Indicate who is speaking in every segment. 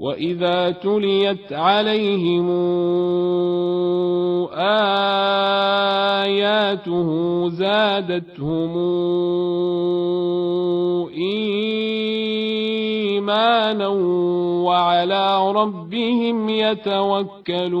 Speaker 1: واذا تليت عليهم اياته زادتهم ايمانا وعلى ربهم يتوكلون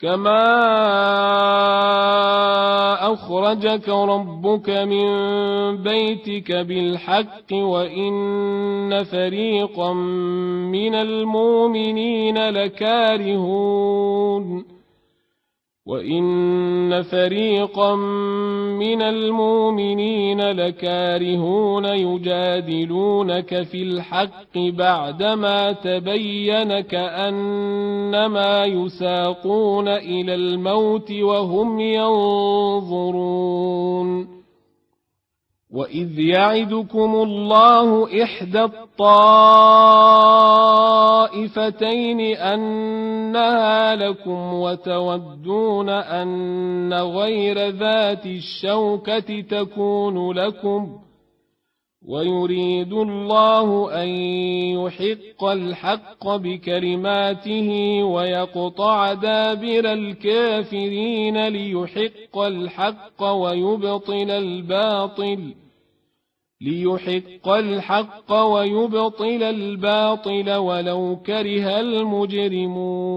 Speaker 1: كما أخرجك ربك من بيتك بالحق وإن فريقا من المؤمنين لكارهون وان فريقا من المؤمنين لكارهون يجادلونك في الحق بعدما تبين كانما يساقون إلى الموت وهم ينظرون واذ يعدكم الله احدى الطائفتين انها لكم وتودون ان غير ذات الشوكه تكون لكم ويريد الله أن يحق الحق بكلماته ويقطع دابر الكافرين ليحق الحق ويبطل الباطل ليحق الحق ويبطل الباطل ولو كره المجرمون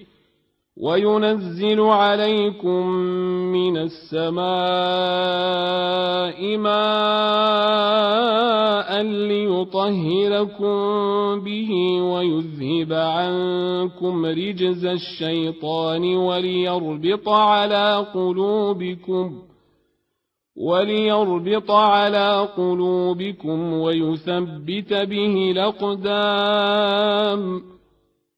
Speaker 1: وينزل عليكم من السماء ماء ليطهركم به ويذهب عنكم رجز الشيطان وليربط على قلوبكم وليربط على قلوبكم ويثبت به الأقدام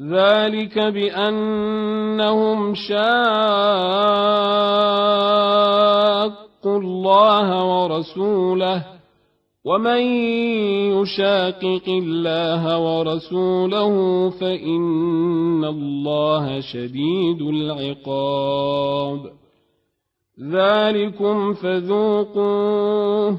Speaker 1: ذلك بأنهم شاقوا الله ورسوله ومن يشاقق الله ورسوله فإن الله شديد العقاب. ذلكم فذوقوه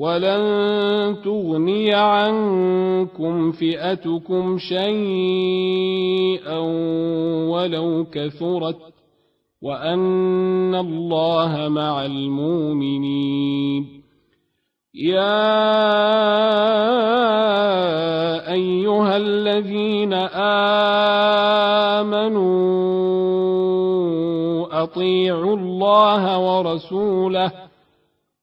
Speaker 1: ولن تغني عنكم فئتكم شيئا ولو كثرت وان الله مع المؤمنين. يا ايها الذين امنوا اطيعوا الله ورسوله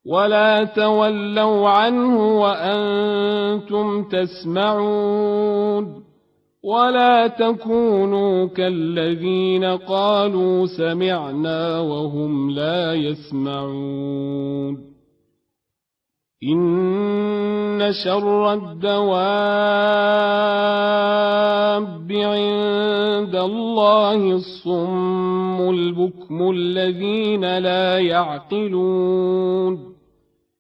Speaker 1: ولا تولوا عنه وأنتم تسمعون ولا تكونوا كالذين قالوا سمعنا وهم لا يسمعون. إن شر الدواب عند الله الصم البكم الذين لا يعقلون.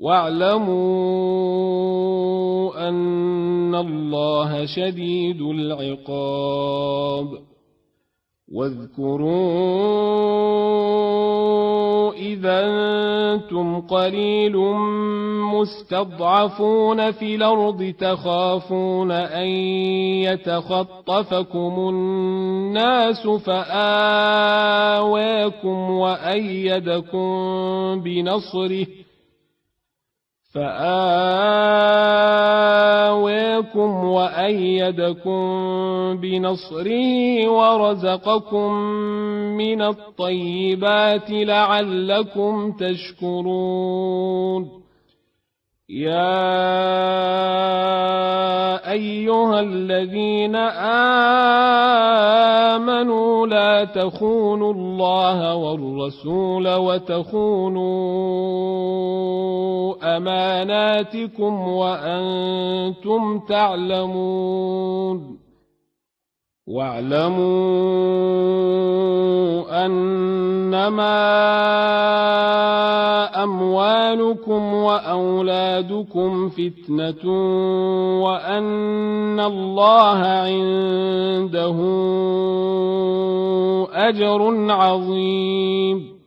Speaker 1: واعلموا أن الله شديد العقاب. واذكروا إذا أنتم قليل مستضعفون في الأرض تخافون أن يتخطفكم الناس فاواكم وأيدكم بنصره فآواكم وأيدكم بنصره ورزقكم من الطيبات لعلكم تشكرون يا ايها الذين امنوا لا تخونوا الله والرسول وتخونوا اماناتكم وأنتم تعلمون واعلموا أنما أموالكم وأولادكم فتنة وأن الله عنده أجر عظيم.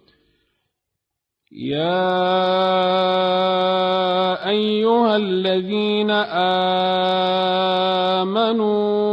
Speaker 1: يا أيها الذين آمنوا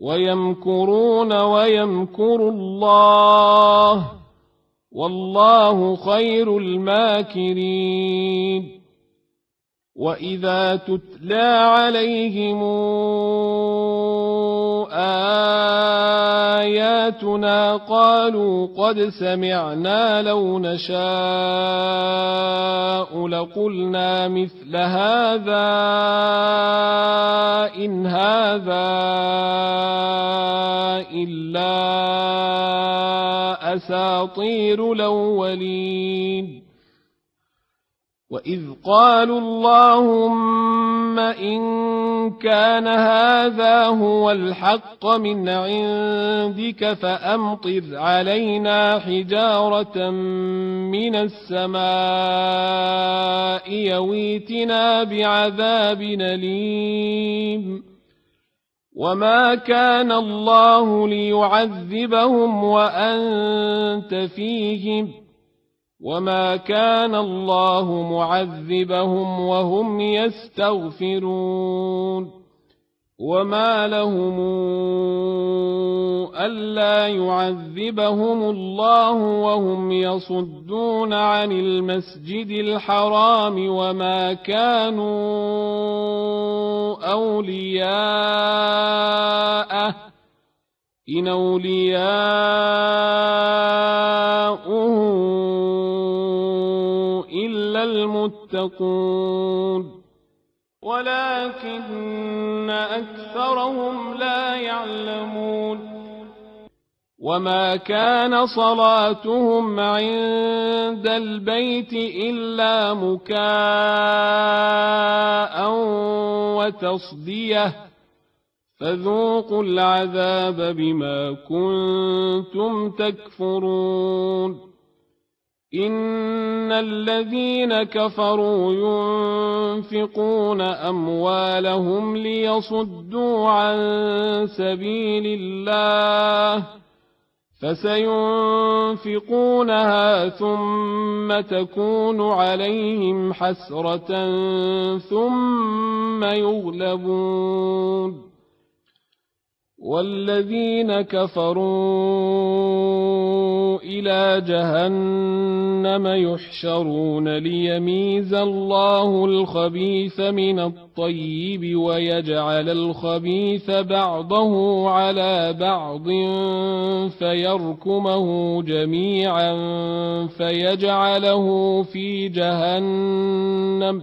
Speaker 1: ويمكرون ويمكر الله والله خير الماكرين وإذا تتلى عليهم آياتنا قالوا قد سمعنا لو نشاء لقلنا مثل هذا إن هذا إلا أساطير الأولين واذ قالوا اللهم ان كان هذا هو الحق من عندك فامطر علينا حجاره من السماء يويتنا بعذاب اليم وما كان الله ليعذبهم وانت فيهم وما كان الله معذبهم وهم يستغفرون وما لهم الا يعذبهم الله وهم يصدون عن المسجد الحرام وما كانوا اولياءه ان اولياؤه المتقون ولكن أكثرهم لا يعلمون وما كان صلاتهم عند البيت إلا مكاء وتصديه فذوقوا العذاب بما كنتم تكفرون. إن الذين كفروا ينفقون أموالهم ليصدوا عن سبيل الله فسينفقونها ثم تكون عليهم حسرة ثم يغلبون. والذين كفروا إلى جهنم يحشرون ليميز الله الخبيث من الطيب ويجعل الخبيث بعضه على بعض فيركمه جميعا فيجعله في جهنم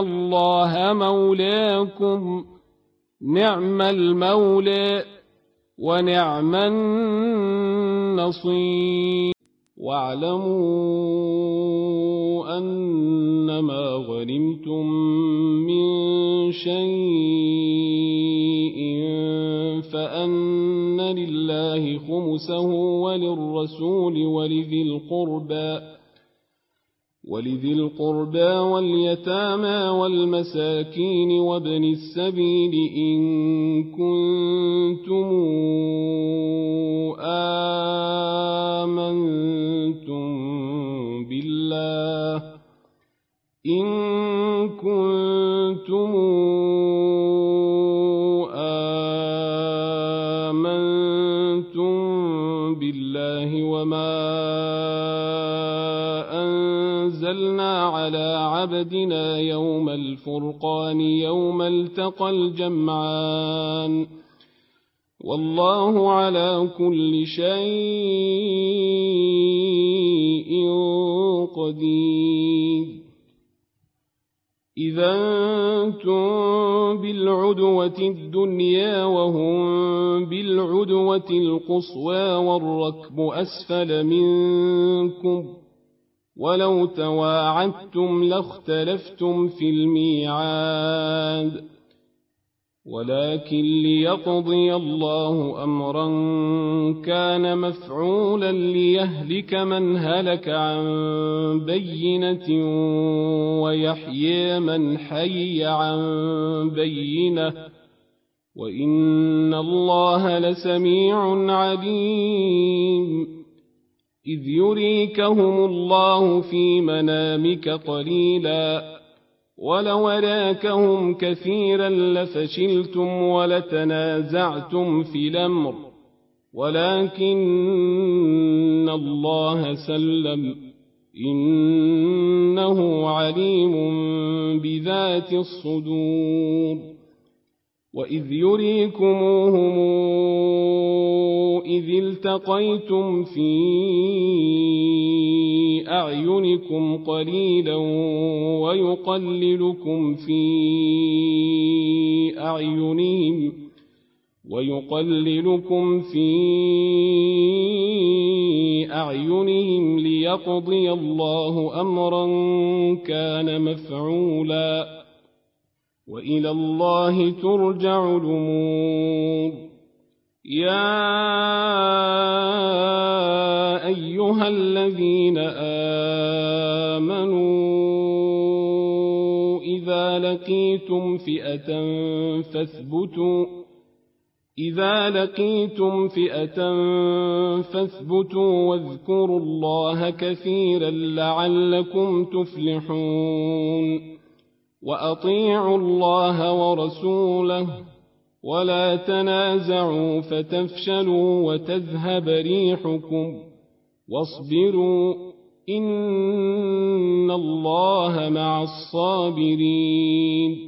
Speaker 1: الله مولاكم. نعم المولى ونعم النصير. واعلموا أنما غنمتم من شيء فأن لله خمسه وللرسول ولذي القربى. ولذي القربى واليتامى والمساكين وابن السبيل إن كنتم آمنتم بالله إن كنتم على عبدنا يوم الفرقان يوم التقى الجمعان. والله على كل شيء قدير. إذا أنتم بالعدوة الدنيا وهم بالعدوة القصوى والركب أسفل منكم ولو تواعدتم لاختلفتم في الميعاد ولكن ليقضي الله امرا كان مفعولا ليهلك من هلك عن بينه ويحيي من حي عن بينه وان الله لسميع عليم إذ يريكهم الله في منامك قليلا ولو راكهم كثيرا لفشلتم ولتنازعتم في الأمر ولكن الله سلم إنه عليم بذات الصدور واذ يريكموهم اذ التقيتم في اعينكم قليلا ويقللكم في اعينهم ويقللكم في اعينهم ليقضي الله امرا كان مفعولا وإلى الله ترجع الأمور. يا أيها الذين آمنوا إذا لقيتم فئة فاثبتوا إذا لقيتم فئة فاثبتوا واذكروا الله كثيرا لعلكم تفلحون. وأطيعوا الله ورسوله ولا تنازعوا فتفشلوا وتذهب ريحكم واصبروا إن الله مع الصابرين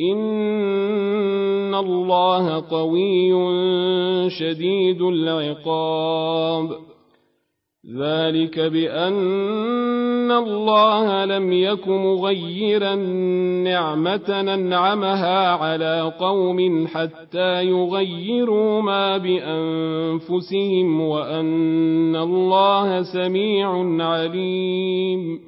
Speaker 1: ان الله قوي شديد العقاب ذلك بأن الله لم يك مغيرا نعمة أنعمها على قوم حتى يغيروا ما بأنفسهم وأن الله سميع عليم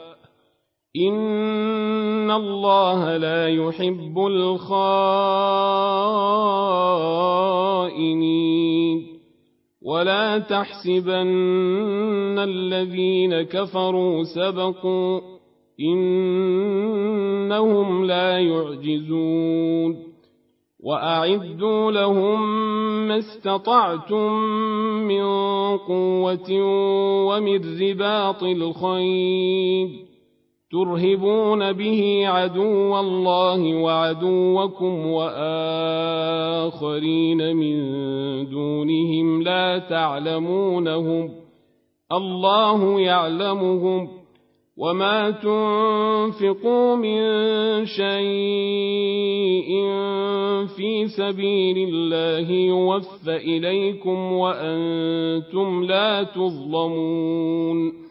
Speaker 1: إن الله لا يحب الخائنين ولا تحسبن الذين كفروا سبقوا إنهم لا يعجزون وأعدوا لهم ما استطعتم من قوة ومن رباط الخيل ترهبون به عدو الله وعدوكم وآخرين من دونهم لا تعلمونهم الله يعلمهم وما تنفقوا من شيء في سبيل الله يوفى إليكم وأنتم لا تظلمون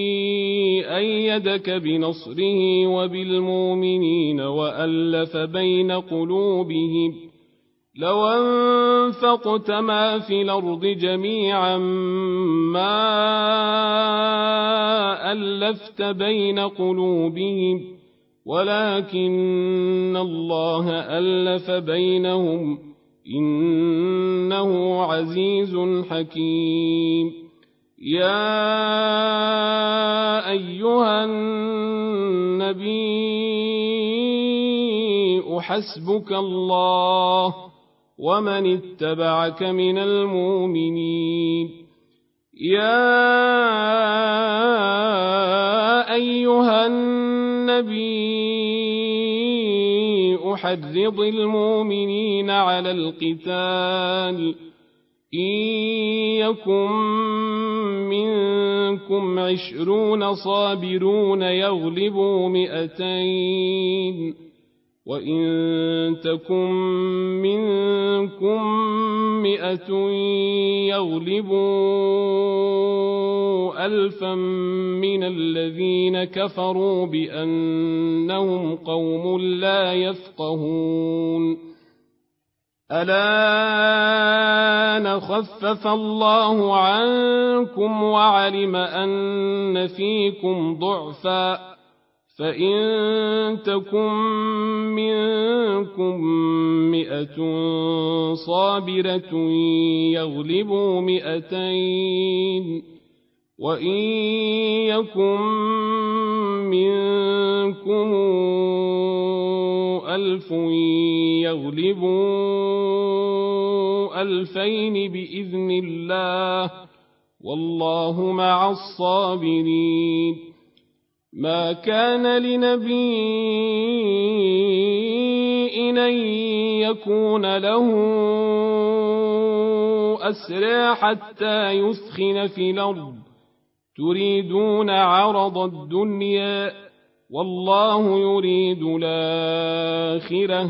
Speaker 1: أيدك بنصره وبالمؤمنين وألف بين قلوبهم لو أنفقت ما في الأرض جميعا ما ألفت بين قلوبهم ولكن الله ألف بينهم إنه عزيز حكيم يا أيها النبي حسبك الله ومن اتبعك من المؤمنين يا أيها النبي أحرض المؤمنين على القتال إن يكن منكم عشرون صابرون يغلبوا مئتين وإن تكن منكم مئة يغلبوا ألفا من الذين كفروا بأنهم قوم لا يفقهون ألا نخفف الله عنكم وعلم أن فيكم ضعفاً فإن تكن منكم مئة صابرة يغلبوا مئتين وإن يكن منكم ألف يغلبوا ألفين بإذن الله والله مع الصابرين ما كان لنبي إن يكون له أسرى حتى يثخن في الأرض تريدون عرض الدنيا والله يريد الآخرة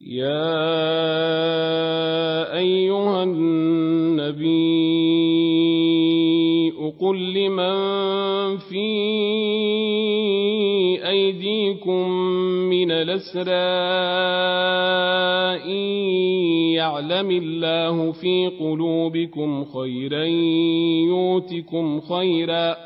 Speaker 1: يا أيها النبي قل لمن في أيديكم من الأسرى إن يعلم الله في قلوبكم خيرا يؤتكم خيرا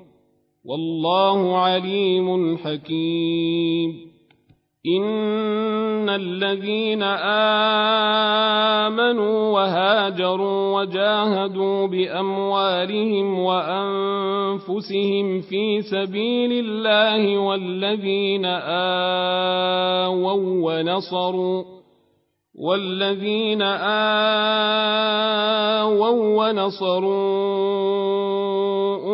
Speaker 1: والله عليم حكيم. إن الذين آمنوا وهاجروا وجاهدوا بأموالهم وأنفسهم في سبيل الله والذين آووا ونصروا والذين آووا ونصروا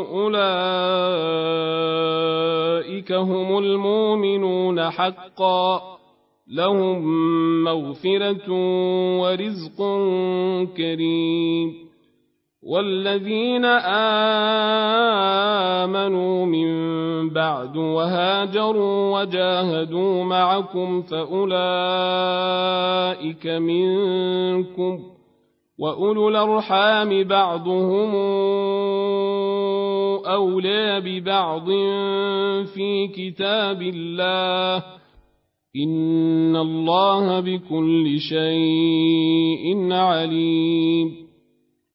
Speaker 1: أولئك هم المؤمنون حقا لهم مغفرة ورزق كريم والذين آمنوا من بعد وهاجروا وجاهدوا معكم فأولئك منكم وأولو الأرحام بعضهم أولى ببعض في كتاب الله. إن الله بكل شيء عليم.